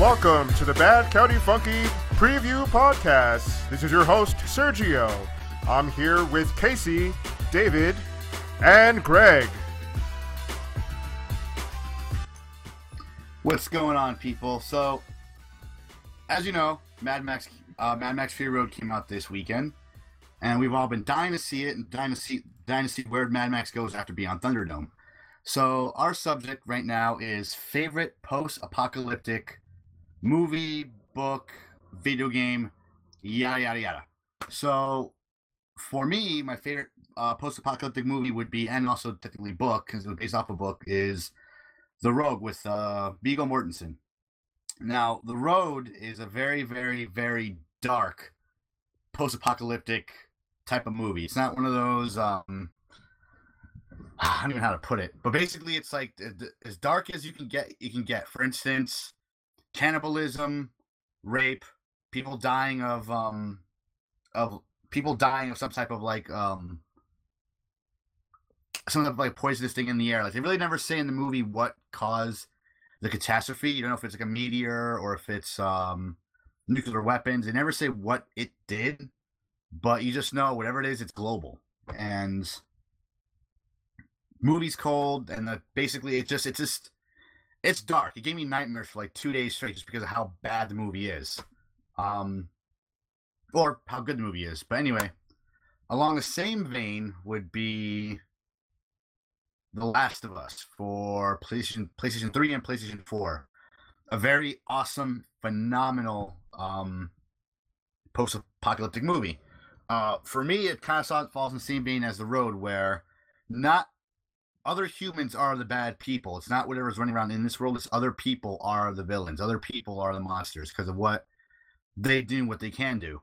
Welcome to the Bad County Funky Preview Podcast. This is your host, Sergio. I'm here with Casey, David, and Greg. What's going on, people? So, as you know, Mad Max, uh, Mad Max Fury Road came out this weekend, and we've all been dying to see it and dying to see, dying to see where Mad Max goes after Beyond Thunderdome. So, our subject right now is favorite post-apocalyptic movie, book, video game, yada yada yada. So, for me, my favorite uh, post-apocalyptic movie would be, and also technically book because it was based off a book, is The Road with uh, Viggo Mortensen. Now, The Road is a very, very, very dark post-apocalyptic type of movie. It's not one of those. Um, I don't even know how to put it, but basically, it's like as dark as you can get. You can get, for instance, cannibalism, rape, people dying of um, of people dying of some type of like um, some of like poisonous thing in the air. Like they really never say in the movie what caused the catastrophe. You don't know if it's like a meteor or if it's um nuclear weapons. They never say what it did, but you just know whatever it is, it's global. And movie's cold, and the basically it just it's just it's dark. It gave me nightmares for like two days straight just because of how bad the movie is. Um or how good the movie is. But anyway, along the same vein would be The Last of Us for PlayStation PlayStation 3 and PlayStation 4. A very awesome, phenomenal um post-apocalyptic movie. Uh, for me, it kind of falls in the same vein as The Road, where not other humans are the bad people. It's not whatever's running around in this world. It's other people are the villains. Other people are the monsters because of what they do, what they can do.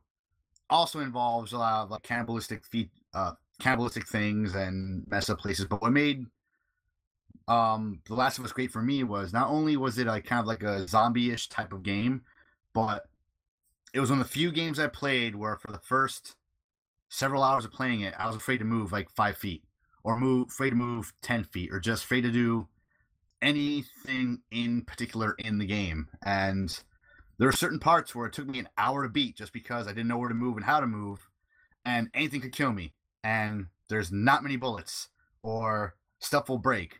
Also involves a lot of like cannibalistic feet, uh, cannibalistic things and mess up places. But what made um The Last of Us great for me was not only was it like kind of like a zombie-ish type of game, but it was one of the few games I played where for the first several hours of playing it, I was afraid to move like five feet or move afraid to move 10 feet or just afraid to do anything in particular in the game. And there are certain parts where it took me an hour to beat just because I didn't know where to move and how to move, and anything could kill me. And there's not many bullets or stuff will break.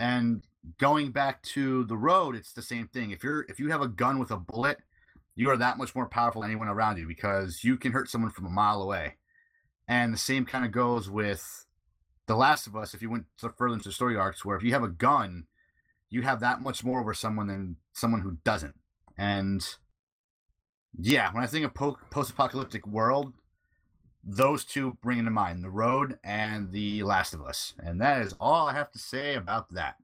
And going back to the road, it's the same thing. If you're if you have a gun with a bullet, you are that much more powerful than anyone around you because you can hurt someone from a mile away. And the same kind of goes with The Last of Us. If you went further into story arcs, where if you have a gun, you have that much more over someone than someone who doesn't. And yeah, when I think of po- post-apocalyptic world, those two bring into mind the road and the last of us and that is all i have to say about that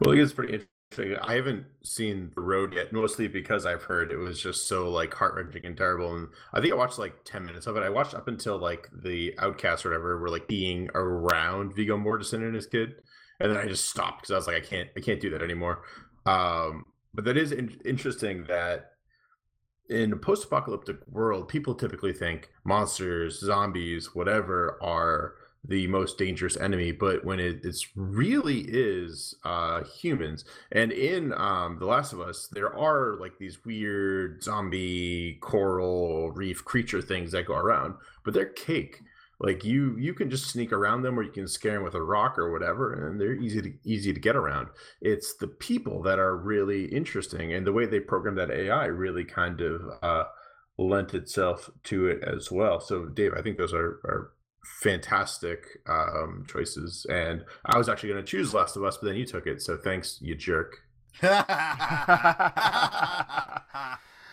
well it is pretty interesting i haven't seen the road yet mostly because i've heard it was just so like heart-wrenching and terrible and i think i watched like 10 minutes of it. I watched up until like the outcast or whatever were like being around viggo mortensen and his kid and then i just stopped because i was like i can't i can't do that anymore. Um but that is in- interesting that in a post-apocalyptic world, people typically think monsters, zombies, whatever are the most dangerous enemy. But when it it's really is uh, humans, and in um, The Last of Us, there are like these weird zombie coral reef creature things that go around, but they're cake. Like you you can just sneak around them or you can scare them with a rock or whatever and they're easy to easy to get around. It's the people that are really interesting and the way they program that ai really kind of uh, lent itself to it as well. So dave i think those are, are fantastic um, choices and i was actually going to choose last of us but then you took it so thanks you jerk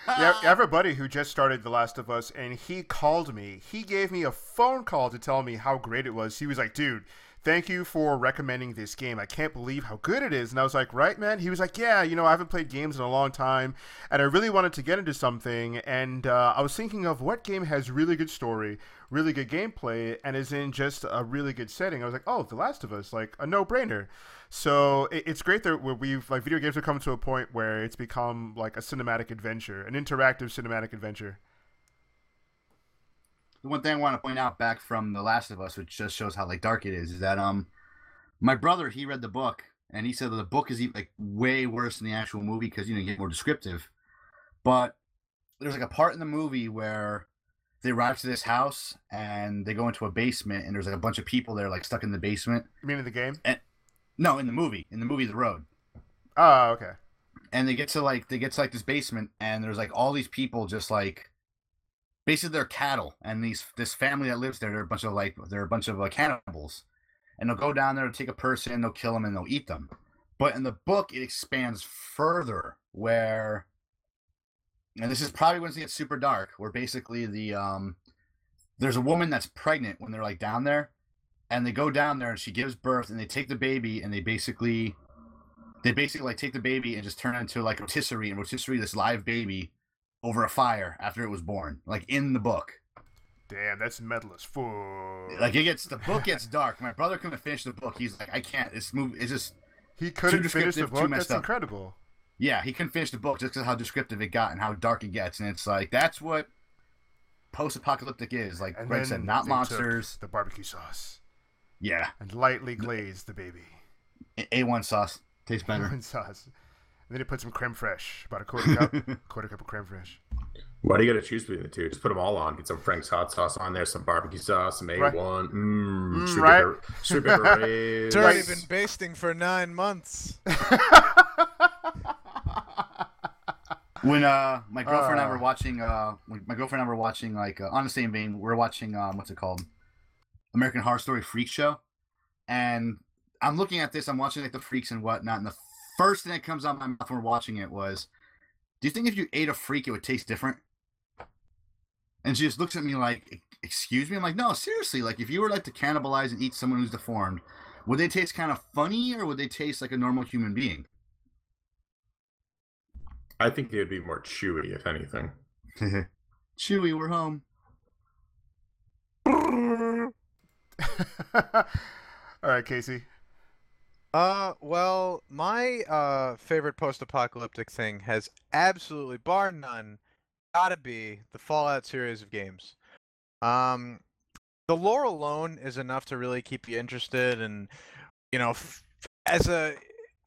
yeah, buddy who just started The Last of Us, and he called me. He gave me a phone call to tell me how great it was. He was like, dude, thank you for recommending this game. I can't believe how good it is. And I was like, right, man? He was like, yeah, you know, I haven't played games in a long time, and I really wanted to get into something. And uh, I was thinking of what game has really good story, really good gameplay, and is in just a really good setting. I was like, oh, The Last of Us, like a no brainer. So it, it's great that we've like video games have come to a point where it's become like a cinematic adventure, an interactive cinematic adventure. The one thing I want to point out back from The Last of Us, which just shows how like dark it is, is that um, my brother he read the book and he said that the book is even, like way worse than the actual movie because you know you get more descriptive. But there's like a part in the movie where they arrive to this house and they go into a basement and there's like a bunch of people there like stuck in the basement. You mean in the game? No, in the movie, in the movie The Road. Oh, okay. and they get to like they get to like this basement and there's like all these people just like basically they're cattle and these this family that lives there they're a bunch of like they're a bunch of like cannibals. And they'll go down there to take a person they'll kill them and they'll eat them. But in the book it expands further where and this is probably when it gets super dark where basically the um there's a woman that's pregnant when they're like down there and they go down there and she gives birth and they take the baby and they basically they basically like take the baby and just turn it into like rotisserie and rotisserie this live baby over a fire after it was born, like in the book. Damn, that's metal as fuck. Like it gets the book gets dark. My brother couldn't finish the book. He's like, I can't. This movie is just he couldn't finish the book. That's up. incredible. yeah. He couldn't finish the book just because how descriptive it got and how dark it gets. And it's like that's what post-apocalyptic is. Like And Greg said, not monsters. the barbecue sauce Yeah, and lightly glazed the baby. A one sauce tastes better. And sauce. And then he put some creme fraiche, about a quarter cup, quarter cup of creme fraiche. Why do you got to choose between the two? Just put them all on. Get some Frank's hot sauce on there, some barbecue sauce, some A1. Right. Mmm, Mm, right. pepper, sweet pepper ribs. It's already Right. been basting for nine months. when uh my girlfriend and I Uh. were watching uh when my girlfriend and I were watching like uh, on the same vein we are watching um what's it called American Horror Story Freak Show and I'm looking at this I'm watching like the freaks and whatnot and the first thing that comes out of my mouth when we're watching it was do you think if you ate a freak it would taste different and she just looks at me like "E- excuse me I'm like no seriously like if you were like to cannibalize and eat someone who's deformed would they taste kind of funny or would they taste like a normal human being I think they would be more chewy, if anything. Chewy we're home All right, Casey. Uh, well, my uh favorite post-apocalyptic thing has absolutely, bar none, gotta be the Fallout series of games. Um, the lore alone is enough to really keep you interested, and you know, f- as a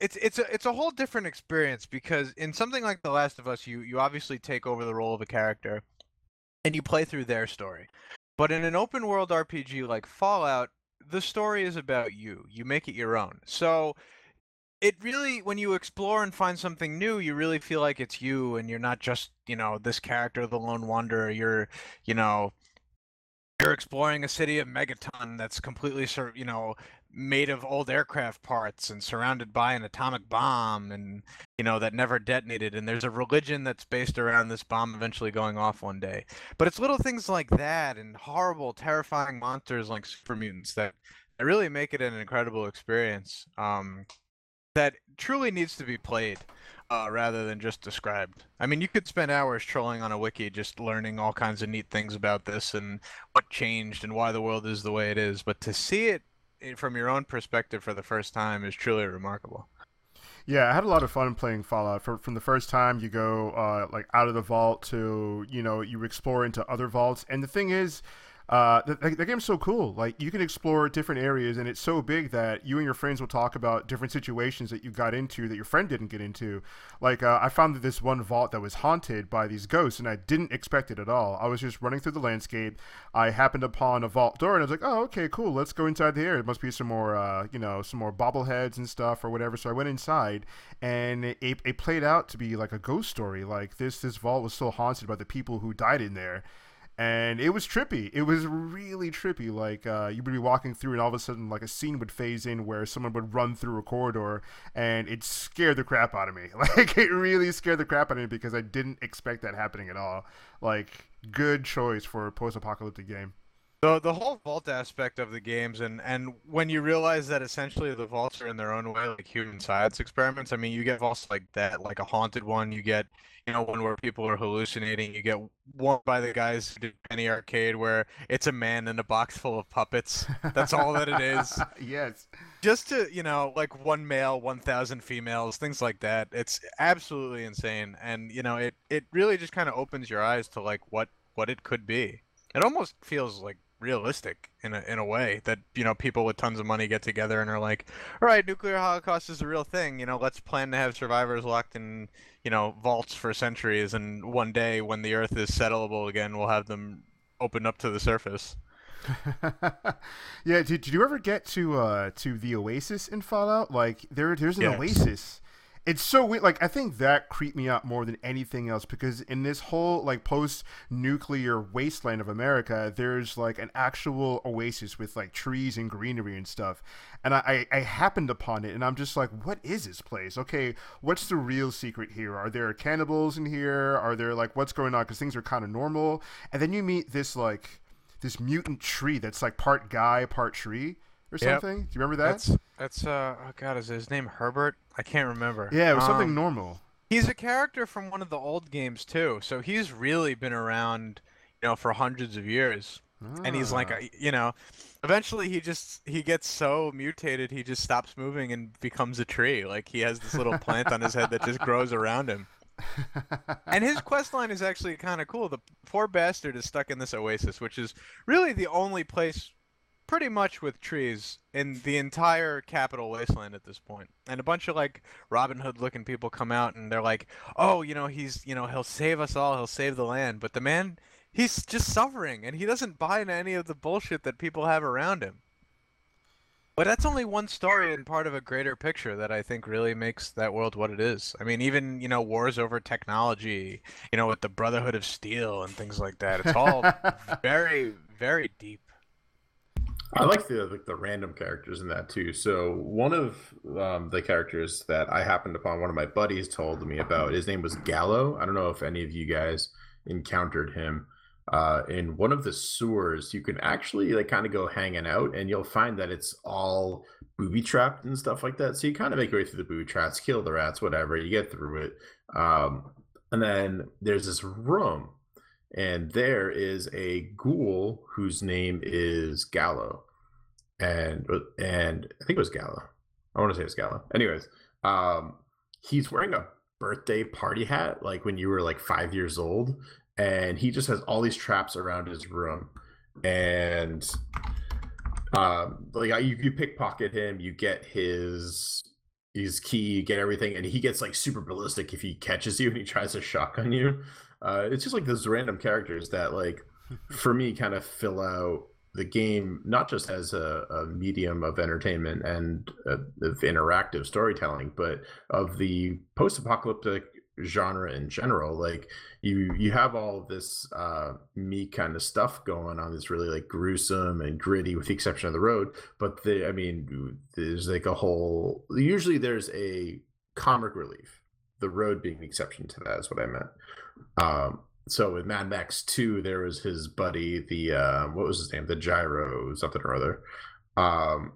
it's it's a it's a whole different experience because in something like The Last of Us, you you obviously take over the role of a character, and you play through their story. But in an open world RPG like Fallout, the story is about you. You make it your own. So it really when you explore and find something new, you really feel like it's you and you're not just, you know, this character, the lone wanderer. You're, you know, you're exploring a city of Megaton that's completely you know, made of old aircraft parts and surrounded by an atomic bomb and you know that never detonated. And there's a religion that's based around this bomb eventually going off one day. But it's little things like that and horrible terrifying monsters like super mutants that, that really make it an incredible experience um, that truly needs to be played uh, rather than just described. I mean you could spend hours trolling on a wiki just learning all kinds of neat things about this and what changed and why the world is the way it is. But to see it from your own perspective for the first time is truly remarkable Yeah, I had a lot of fun playing Fallout. For, from the first time you go uh, like out of the vault to you know you explore into other vaults, and the thing is, uh, the, game's so cool. Like you can explore different areas, and it's so big that you and your friends will talk about different situations that you got into that your friend didn't get into. Like uh, I found this one vault that was haunted by these ghosts, and I didn't expect it at all. I was just running through the landscape. I happened upon a vault door, and I was like, "Oh, okay, cool. Let's go inside there. It must be some more, uh, you know, some more bobbleheads and stuff or whatever." So I went inside, and it, it played out to be like a ghost story. Like this, this vault was still haunted by the people who died in there and it was trippy. It was really trippy. Like uh, you would be walking through, and all of a sudden, like a scene would phase in where someone would run through a corridor, and it scared the crap out of me. Like it really scared the crap out of me because I didn't expect that happening at all. Like good choice for a post-apocalyptic game. The the whole vault aspect of the games and and when you realize that essentially the vaults are in their own way like human science experiments. I mean, you get vaults like that, like a haunted one. You get you know one where people are hallucinating. You get one by the guys who did Penny Arcade where it's a man in a box full of puppets. That's all that it is. yes. Just to you know like one male, one thousand females, things like that. It's absolutely insane, and you know it it really just kind of opens your eyes to like what what it could be. It almost feels like realistic in a in a way that you know people with tons of money get together and are like, all right, nuclear holocaust is a real thing. You know, let's plan to have survivors locked in you know vaults for centuries, and one day when the Earth is settleable again, we'll have them open up to the surface. yeah, did, did you ever get to uh to the Oasis in Fallout? Like there there's an Yes. Oasis. It's so weird. Like I think that creeped me out more than anything else because in this whole like post-nuclear wasteland of America, there's like an actual oasis with like trees and greenery and stuff. And I, I I happened upon it, and I'm just like, what is this place? Okay, what's the real secret here? Are there cannibals in here? Are there like what's going on? Because things are kind of normal, and then you meet this like this mutant tree that's like part guy, part tree or Yep. something. Do you remember that? That's that's uh oh god, is his name Herbert? I can't remember. yeah, it was something Um, normal. He's a character from one of the old games too, so he's really been around, you know, for hundreds of years. And he's like, Ah. a, you know, eventually he just he gets so mutated he just stops moving and becomes a tree. Like he has this little plant on his head that just grows around him. And his quest line is actually kind of cool. The poor bastard is stuck in this oasis, which is really the only place pretty much with trees in the entire capital wasteland at this point. And a bunch of like Robin Hood looking people come out and they're like, "Oh, you know, he's, you know, he'll save us all. He'll save the land." But the man, he's just suffering and he doesn't buy into any of the bullshit that people have around him. But that's only one story and part of a greater picture that I think really makes that world what it is. I mean, even, you know, wars over technology, you know, with the Brotherhood of Steel and things like that. It's all very, very deep. I like the like the random characters in that too. So one of um, the characters that I happened upon, one of my buddies told me about. His name was Gallo. I don't know if any of you guys encountered him. Uh, in one of the sewers, you can actually like kind of go hanging out, and you'll find that it's all booby trapped and stuff like that. So you kind of make your way through the booby traps, kill the rats, whatever. You get through it, um, and then there's this room and there is a ghoul whose name is Gallo, and and I think it was Gallo. I want to say it's Gallo. Anyways, um, he's wearing a birthday party hat, like when you were like five years old, and he just has all these traps around his room, and um, like you, you pickpocket him, you get his his key, you get everything, and he gets like super ballistic if he catches you and he tries to shotgun you. Uh, it's just like those random characters that, like, for me, kind of fill out the game not just as a, a medium of entertainment and uh, of interactive storytelling, but of the post-apocalyptic genre in general. Like, you you have all this uh, me kind of stuff going on that's really like gruesome and gritty, with the exception of the road. But the, I mean, there's like a whole. Usually, there's a comic relief. The road being the exception to that is what I meant. Um, so with Mad Max 2, there was his buddy, the uh, what was his name? The Gyro, something or other. Um,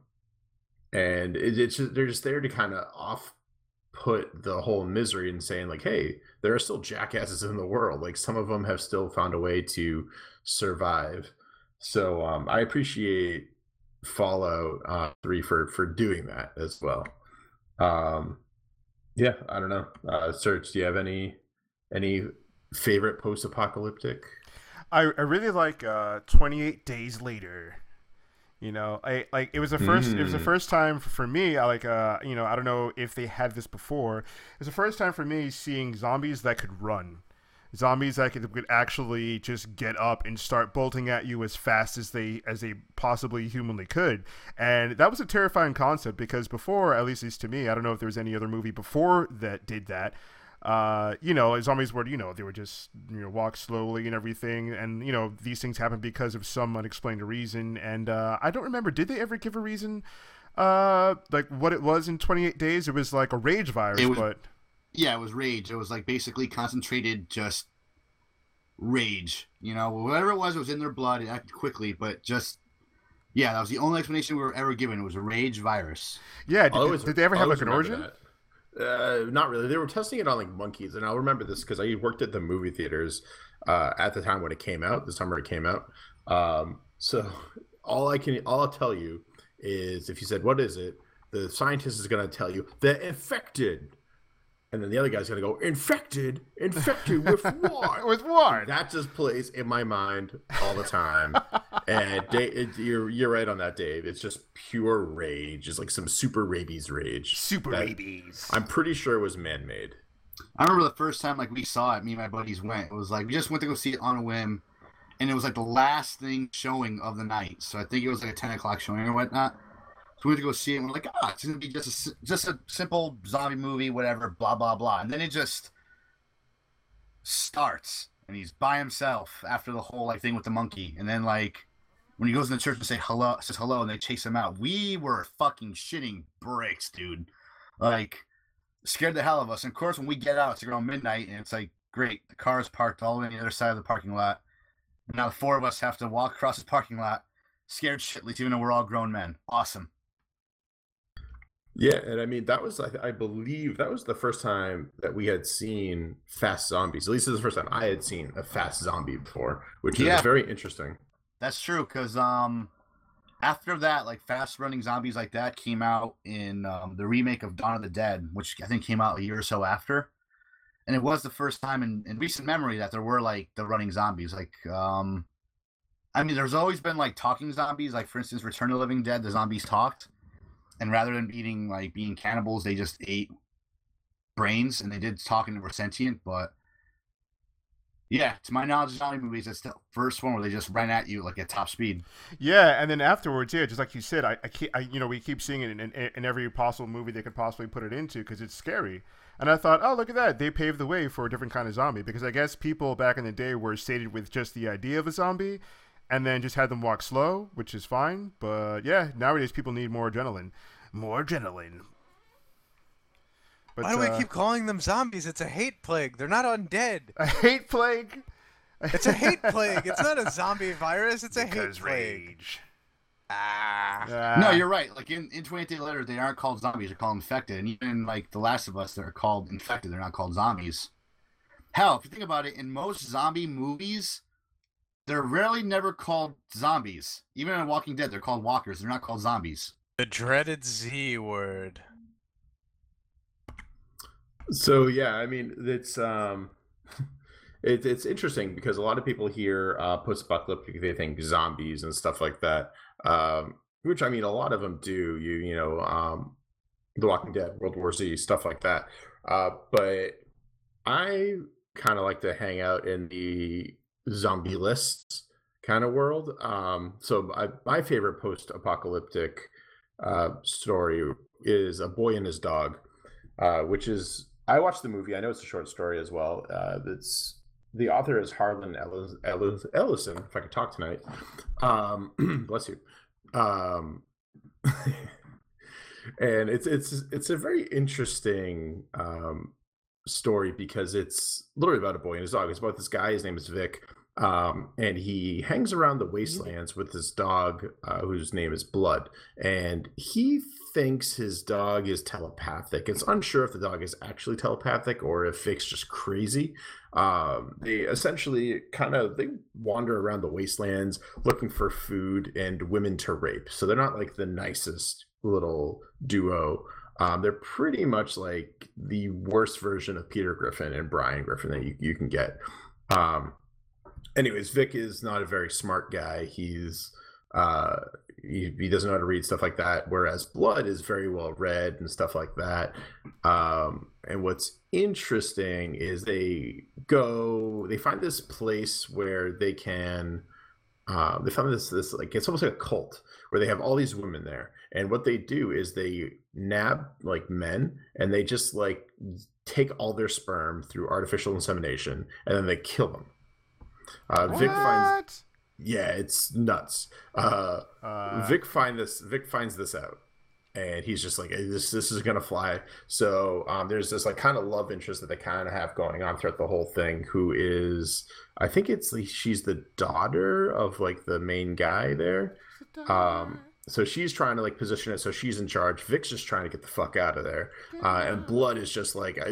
and it, it's just, they're just there to kind of off put the whole misery and saying like, hey, there are still jackasses in the world. Like some of them have still found a way to survive. So um, I appreciate Fallout uh, 3 for for doing that as well. Um, yeah, I don't know. Uh, Serge, do you have any any favorite post-apocalyptic? I, I really like uh, 28 Days Later. You know, I like it was the first. It was the Mm. first time for, for me. I like, uh, you know, I don't know if they had this before. It was the first time for me seeing zombies that could run, zombies that could, could actually just get up and start bolting at you as fast as they as they possibly humanly could. And that was a terrifying concept because before, at least, at least to me, I don't know if there was any other movie before that did that uh, you know, zombies were, you know, they would just, you know, walk slowly and everything. And, you know, these things happen because of some unexplained reason. And uh, I don't remember, did they ever give a reason, uh, like what it was in 28 days? It was like a rage virus, It was- but Yeah, it was rage. It was like basically concentrated just rage. You know, whatever it was, it was in their blood. It acted quickly, but just yeah, that was the only explanation we were ever given. It was a rage virus. yeah, did, always- did they ever have like an origin? that. Uh, not really. They were testing it on like monkeys, and I'll remember this because I worked at the movie theaters uh, at the time when it came out, the summer it came out. Um, so all I can, all I'll tell you is, if you said what is it, the scientist is going to tell you the infected and then the other guy's gonna go infected, infected with what? with what? That just plays in my mind all the time. and Dave, it, you're you're right on that, Dave. It's just pure rage. It's like some super rabies rage. Super rabies. I'm pretty sure it was man made. I remember the first time like we saw it, me and my buddies went. It was like we just went to go see it on a whim, and it was like the last thing showing of the night. So I think it was like a ten o'clock showing or whatnot. So we went to go see it. and We're like, ah, it's gonna be just a just a simple zombie movie, whatever, blah blah blah. And then it just starts, and he's by himself after the whole like thing with the monkey, and then like. When he goes in the church and say hello, says hello, and they chase him out. We were fucking shitting bricks, dude. Like, scared the hell of us. And of course, when we get out, it's around midnight, and it's like, great, the car is parked all the way on the other side of the parking lot. Now the four of us have to walk across the parking lot, scared shitless, even though we're all grown men. Awesome. Yeah, and I mean that was I, I believe that was the first time that we had seen fast zombies. At least it was the first time I had seen a fast zombie before, which is very interesting. That's true, because um, after that, like fast running zombies like that came out in um, the remake of Dawn of the Dead, which I think came out a year or so after. And it was the first time in, in recent memory that there were like the running zombies. Like, um, I mean, there's always been like talking zombies. Like, for instance, Return of the Living Dead, the zombies talked. And rather than eating like being cannibals, they just ate brains and they did talk and were sentient. But yeah, to my knowledge, zombie movies, it's the first one where they just ran at you like at top speed. Yeah, and then afterwards, yeah, just like you said, I, I, keep, I you know, we keep seeing it in, in, in every possible movie they could possibly put it into because it's scary. And I thought, oh, look at that, they paved the way for a different kind of zombie because I guess people back in the day were sated with just the idea of a zombie, and then just had them walk slow, which is fine. But yeah, nowadays people need more adrenaline, more adrenaline. But, Why do we uh, keep calling them zombies? It's a hate plague. They're not undead. a hate plague? It's a hate plague. It's not a zombie virus. It's a hate because plague. rage. Ah. no, Ah. you're right. Like in, in 28 Days Later, they aren't called zombies; they're called infected. And even like The Last of Us, they're called infected. They're not called zombies. Hell, if you think about it, in most zombie movies, they're rarely never called zombies. Even in Walking Dead, they're called walkers. They're not called zombies. The dreaded Z word. So yeah, I mean it's um it, it's interesting because a lot of people hear uh post-apocalyptic they think zombies and stuff like that. Um which I mean a lot of them do. You you know um The Walking Dead, World War Z, stuff like that. Uh but I kind of like to hang out in the zombie lists kind of world. Um so I, my favorite post-apocalyptic uh story is A Boy and His Dog uh, which is I watched the movie. I know it's a short story as well. Uh, it's the author is Harlan Ellis, Ellis, Ellison. If I could talk tonight, um, bless you. Um, and it's it's it's a very interesting um, story because it's literally about a boy and his dog. It's about this guy. His name is Vic. Um, and he hangs around the wastelands with his dog, uh, whose name is Blood, and he thinks his dog is telepathic. It's unsure if the dog is actually telepathic or if Vic's just crazy. Um, they essentially kind of they wander around the wastelands looking for food and women to rape. So they're not like the nicest little duo. Um, they're pretty much like the worst version of Peter Griffin and Brian Griffin that you, you can get. Um, anyways, Vic is not a very smart guy. He's uh he, he doesn't know how to read stuff like that whereas blood is very well read and stuff like that. Um and what's interesting is they go they find this place where they can uh, they found this this like it's almost like a cult where they have all these women there. And what they do is they nab like men and they just like take all their sperm through artificial insemination and then they kill them uh, Vic finds yeah, it's nuts. Uh, Uh, Vic find this. Vic finds this out, and he's just like, hey, "This this is gonna fly." So um, there's this like kind of love interest that they kind of have going on throughout the whole thing. Who is, I think it's she's the daughter of like the main guy there. Um, so she's trying to like position it so she's in charge. Vic's just trying to get the fuck out of there, uh, and Blood is just like, I,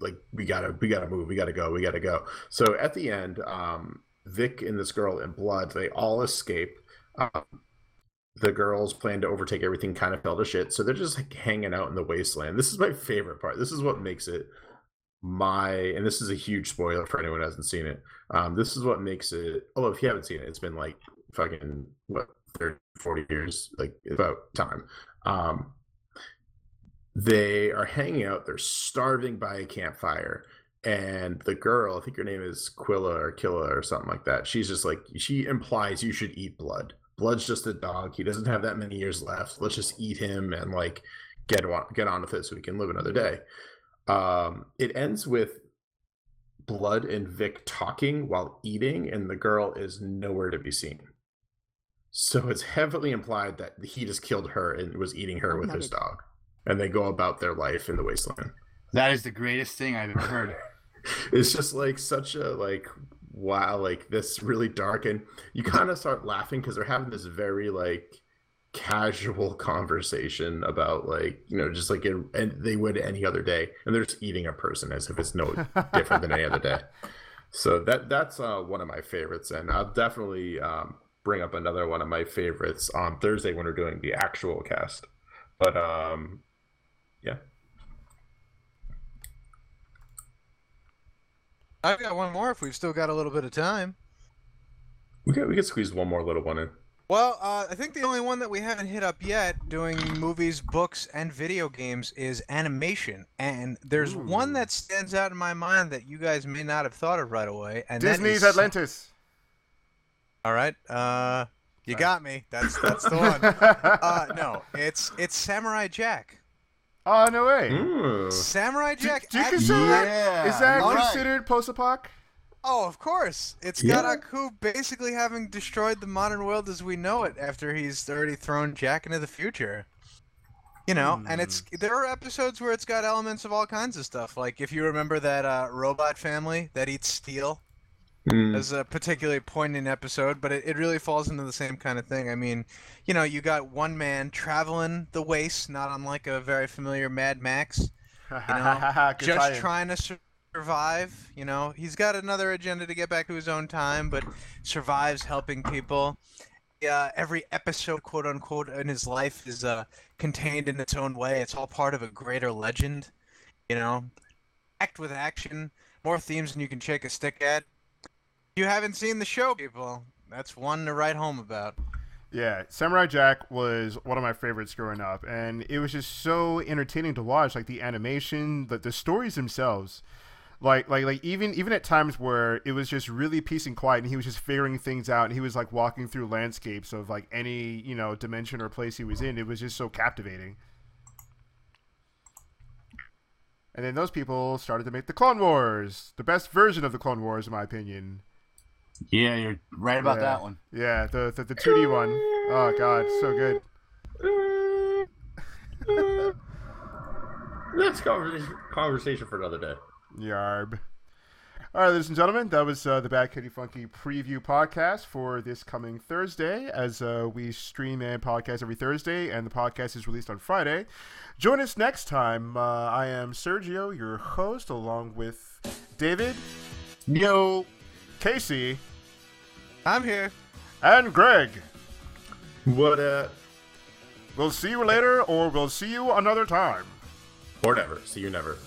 like we gotta we gotta move, we gotta go, we gotta go. So at the end, um, Vic and this girl and Blood, they all escape. Um, the girls plan to overtake everything, kind of fell to shit. So they're just like hanging out in the wasteland. This is my favorite part. This is what makes it my and this is a huge spoiler for anyone who hasn't seen it. Um, this is what makes it. Oh, if you haven't seen it, it's been like fucking what 30, 40 years, like about time. Um, they are hanging out. They're starving by a campfire, and the girl, I think her name is Quilla or Killa or something like that. She's just like she implies you should eat blood. Blood's just a dog. He doesn't have that many years left. Let's just eat him and like get on get on with it so we can live another day. Um, it ends with Blood and Vic talking while eating, and the girl is nowhere to be seen. So it's heavily implied that he just killed her and was eating her with his dog, and they go about their life in the wasteland. That is the greatest thing I've ever heard. it's just like such a like wow, like this really dark, and you kind of start laughing because they're having this very like casual conversation about like you know just like in, and they would any other day and they're just eating a person as if it's no different than any other day so that that's uh, one of my favorites and i'll definitely um, bring up another one of my favorites on thursday when we're doing the actual cast but um yeah I've got one more if we've still got a little bit of time. we could we could squeeze one more little one in Well, uh, I think the only one that we haven't hit up yet, doing movies, books, and video games, is animation. And there's one that stands out in my mind that you guys may not have thought of right away. And Disney's is- Atlantis. All right, uh, you Sorry. got me. That's that's the one. uh, no, it's it's Samurai Jack. oh no way. Mm. Samurai Jack. do you consider that? Yeah, Is that you're right. considered post-apoc? Oh, of course. It's Yeah. got Aku basically having destroyed the modern world as we know it after he's already thrown Jack into the future. You know, and it's there are episodes where it's got elements of all kinds of stuff. Like if you remember that uh, robot family that eats steel, Mm. as a particularly poignant episode, but it, it really falls into the same kind of thing. I mean, you know, you got one man traveling the waste, not unlike a very familiar Mad Max, Good just tie-in. trying to sur- survive. You know, he's got another agenda to get back to his own time, but survives helping people. Yeah, every episode, quote unquote, in his life is uh, contained in its own way. It's all part of a greater legend. You know, act with action, more themes than you can shake a stick at. You haven't seen the show, people, that's one to write home about. Yeah, Samurai Jack was one of my favorites growing up, and it was just so entertaining to watch. Like the animation, the, the stories themselves, like like like even even at times where it was just really peace and quiet, and he was just figuring things out, and he was like walking through landscapes of like any you know dimension or place he was in. It was just so captivating. And then those people started to make the Clone Wars, the best version of the Clone Wars, in my opinion. Yeah, you're right about Yeah. that one. Yeah, the the, the 2D one. Oh god, so good. Let's That's conversation, conversation for another day. Yarb. All right, ladies and gentlemen, that was uh, the Bad Kitty Funky preview podcast for this coming Thursday, as uh, we stream and podcast every Thursday, and the podcast is released on Friday. Join us next time. Uh, I am Sergio, your host, along with David, Yo. Casey, I'm here. and Greg. What uh We'll see you later, or we'll see you another time. or never. See you never.